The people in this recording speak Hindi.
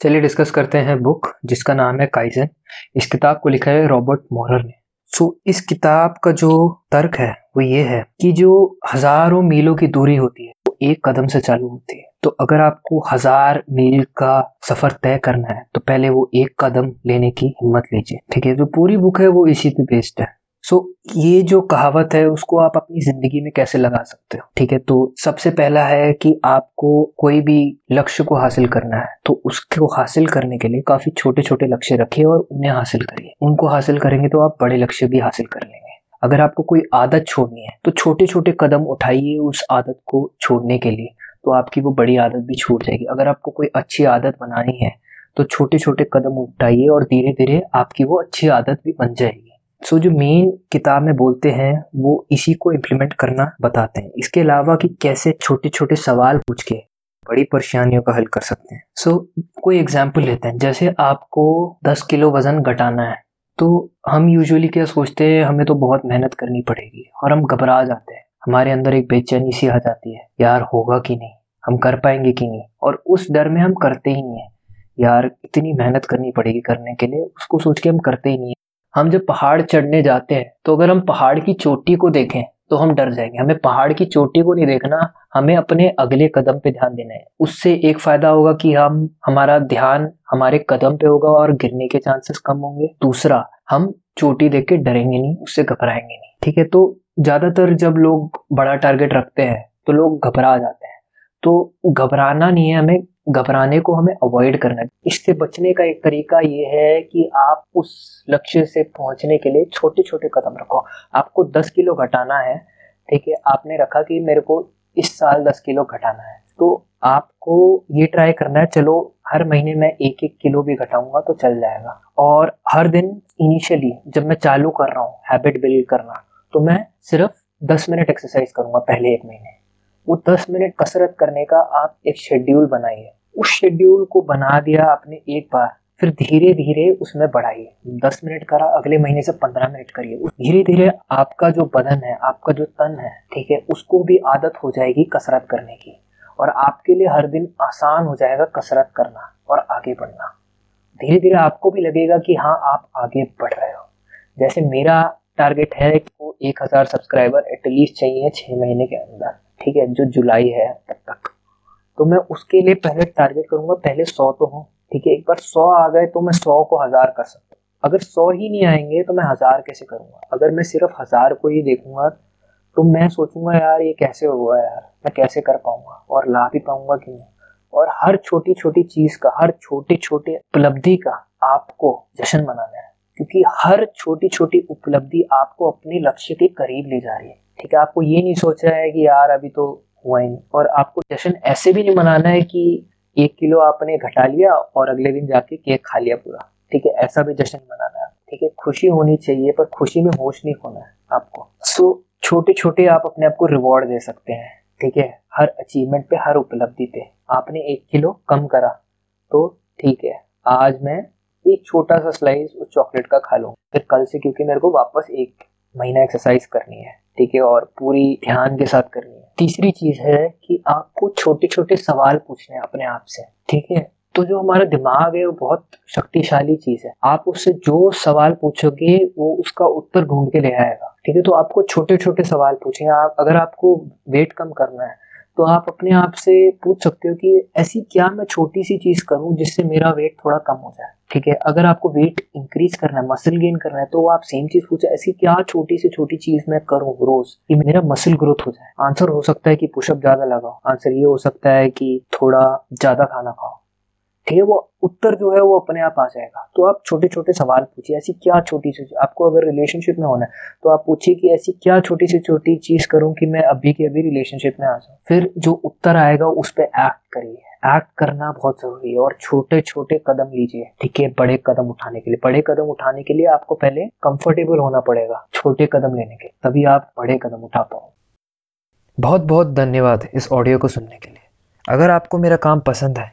चलिए डिस्कस करते हैं बुक जिसका नाम है काइजन इस किताब को लिखा है रॉबर्ट मोरर ने। सो so, इस किताब का जो तर्क है वो ये है कि जो हज़ारों मीलों की दूरी होती है वो एक कदम से चालू होती है। तो अगर आपको हज़ार मील का सफ़र तय करना है तो पहले वो एक कदम लेने की हिम्मत लीजिए। ठीक है जो पूरी बुक है वो इसी पे बेस्ड है। सो so, ये जो कहावत है उसको आप अपनी ज़िंदगी में कैसे लगा सकते हो? ठीक है तो सबसे पहला है कि आपको कोई भी लक्ष्य को हासिल करना है तो उसको हासिल करने के लिए काफ़ी छोटे छोटे लक्ष्य रखिए और उन्हें हासिल करिए। उनको हासिल करेंगे तो आप बड़े लक्ष्य भी हासिल कर लेंगे। अगर आपको कोई आदत छोड़नी है तो छोटे छोटे कदम उठाइए उस आदत को छोड़ने के लिए तो आपकी वो बड़ी आदत भी छूट जाएगी। अगर आपको कोई अच्छी आदत बनानी है तो छोटे छोटे कदम उठाइए और धीरे धीरे आपकी वो अच्छी आदत भी बन जाएगी। सो so, जो मेन किताब में बोलते हैं वो इसी को इम्प्लीमेंट करना बताते हैं। इसके अलावा कि कैसे छोटे छोटे सवाल पूछ के बड़ी परेशानियों का हल कर सकते हैं। सो so, कोई एग्ज़ाम्पल लेते हैं। जैसे आपको 10 किलो वज़न घटाना है तो हम यूजुअली क्या सोचते हैं हमें तो बहुत मेहनत करनी पड़ेगी और हम घबरा जाते हैं। हमारे अंदर एक बेचैनी सी आ जाती है यार होगा कि नहीं? हम कर पाएँगे कि नहीं? और उस डर में हम करते ही नहीं है। यार इतनी मेहनत करनी पड़ेगी करने के लिए उसको सोच के हम करते ही नहीं है। हम जब पहाड़ चढ़ने जाते हैं तो अगर हम पहाड़ की चोटी को देखें तो हम डर जाएँगे। हमें पहाड़ की चोटी को नहीं देखना, हमें अपने अगले कदम पे ध्यान देना है। उससे एक फ़ायदा होगा कि हम, हमारा ध्यान हमारे कदम पे होगा और गिरने के चांसेस कम होंगे। दूसरा, हम चोटी देख के डरेंगे नहीं, उससे घबराएँगे नहीं। ठीक है? तो ज़्यादातर जब लोग बड़ा टारगेट रखते हैं तो लोग घबरा जाते हैं। तो घबराना नहीं है हमें घबराने को हमें अवॉइड करना है इससे बचने का एक तरीका ये है कि आप उस लक्ष्य से पहुँचने के लिए छोटे छोटे कदम रखो। आपको दस किलो घटाना है, ठीक है? आपने रखा कि मेरे को इस साल दस किलो घटाना है। तो आपको ये ट्राई करना है, चलो, हर महीने मैं एक एक किलो भी घटाऊँगा तो चल जाएगा। और हर दिन इनिशियली जब मैं चालू कर रहा हूँ हैबिट बिल्ड करना तो मैं सिर्फ़ दस मिनट एक्सरसाइज करूँगा पहले एक महीने। वो दस मिनट कसरत करने का आप एक शेड्यूल बनाइए। उस शेड्यूल को बना दिया आपने एक बार, फिर धीरे धीरे उसमें बढ़ाइए दस मिनट करा, अगले महीने से पंद्रह मिनट करिए। धीरे धीरे आपका जो बदन है, आपका जो तन है, ठीक है, उसको भी आदत हो जाएगी कसरत करने की। और आपके लिए हर दिन आसान हो जाएगा कसरत करना और आगे बढ़ना। धीरे धीरे आपको भी लगेगा कि हाँ आप आगे बढ़ रहे हो। जैसे मेरा टारगेट है वो एक हज़ार सब्सक्राइबर एटलीस्ट चाहिए छह महीने के अंदर, ठीक है, जो जुलाई है। तो मैं उसके लिए पहले टारगेट करूँगा, पहले सौ तो हूँ, ठीक है? एक बार सौ आ गए तो मैं सौ को हज़ार कर सकता हूँ। अगर सौ ही नहीं आएँगे तो मैं हज़ार कैसे करूँगा? अगर मैं सिर्फ़ हज़ार को ही देखूँगा तो मैं सोचूँगा, यार, ये कैसे हुआ यार? मैं कैसे कर पाऊँगा? और ला भी पाऊँगा कि नहीं? और हर छोटी छोटी चीज़ का, हर छोटे छोटे उपलब्धि का आपको जश्न मनाना है। क्योंकि हर छोटी छोटी उपलब्धि आपको अपने लक्ष्य के करीब ले जा रही है। ठीक है? आपको ये नहीं सोचा है कि, यार, अभी तो नहीं और आपको जश्न ऐसे भी नहीं मनाना है कि एक किलो आपने घटा लिया और अगले दिन जाके केक खा लिया पूरा। ठीक है? ऐसा भी जश्न मनाना है। ठीक है? खुशी होनी चाहिए, पर खुशी में होश नहीं होना है आपको। सो छोटे छोटे आप अपने आप को रिवॉर्ड दे सकते हैं। ठीक है? हर अचीवमेंट पे हर उपलब्धि पे। आपने एक किलो कम करा तो ठीक है। आज मैं एक छोटा सा स्लाइस उस चॉकलेट का खा लूँ। फिर कल से, क्योंकि मेरे को वापस एक महीना एक्सरसाइज करनी है, ठीक है? और पूरी ध्यान के साथ करनी है। तीसरी चीज़ है कि आपको छोटे छोटे सवाल पूछने हैं अपने आप से, ठीक है? तो जो हमारा दिमाग है, वो बहुत शक्तिशाली चीज़ है। आप उससे जो सवाल पूछोगे, वो उसका उत्तर ढूंढ के ले आएगा, ठीक है? तो आपको छोटे छोटे सवाल पूछे। आप, अगर आपको वेट कम करना है तो आप अपने आप से पूछ सकते हो कि ऐसी क्या मैं छोटी सी चीज़ करूँ जिससे मेरा वेट थोड़ा कम हो जाए? ठीक है, अगर आपको वेट इंक्रीज करना है मसल गेन करना है तो आप सेम चीज़ पूछे, ऐसी क्या छोटी से छोटी चीज़ मैं करूँ रोज कि मेरा मसल ग्रोथ हो जाए? आंसर हो सकता है कि पुशअप ज़्यादा लगाओ। आंसर ये हो सकता है कि थोड़ा ज़्यादा खाना खाओ। ठीक है वो उत्तर जो है वो अपने आप आ जाएगा। तो आप छोटे छोटे सवाल पूछिए, ऐसी क्या छोटी सी, आपको अगर रिलेशनशिप में होना है तो आप पूछिए कि ऐसी क्या छोटी सी छोटी चीज़ करूँ कि मैं अभी के अभी रिलेशनशिप में आ जाऊँ। फिर जो उत्तर आएगा, उस पर एक्ट करिए। एक्ट करना बहुत ज़रूरी है और छोटे छोटे कदम लीजिए। ठीक है, बड़े कदम उठाने के लिए। बड़े कदम उठाने के लिए आपको पहले कंफर्टेबल होना पड़ेगा, छोटे कदम लेने के तभी आप बड़े कदम उठा पाओ बहुत बहुत धन्यवाद इस ऑडियो को सुनने के लिए। अगर आपको मेरा काम पसंद है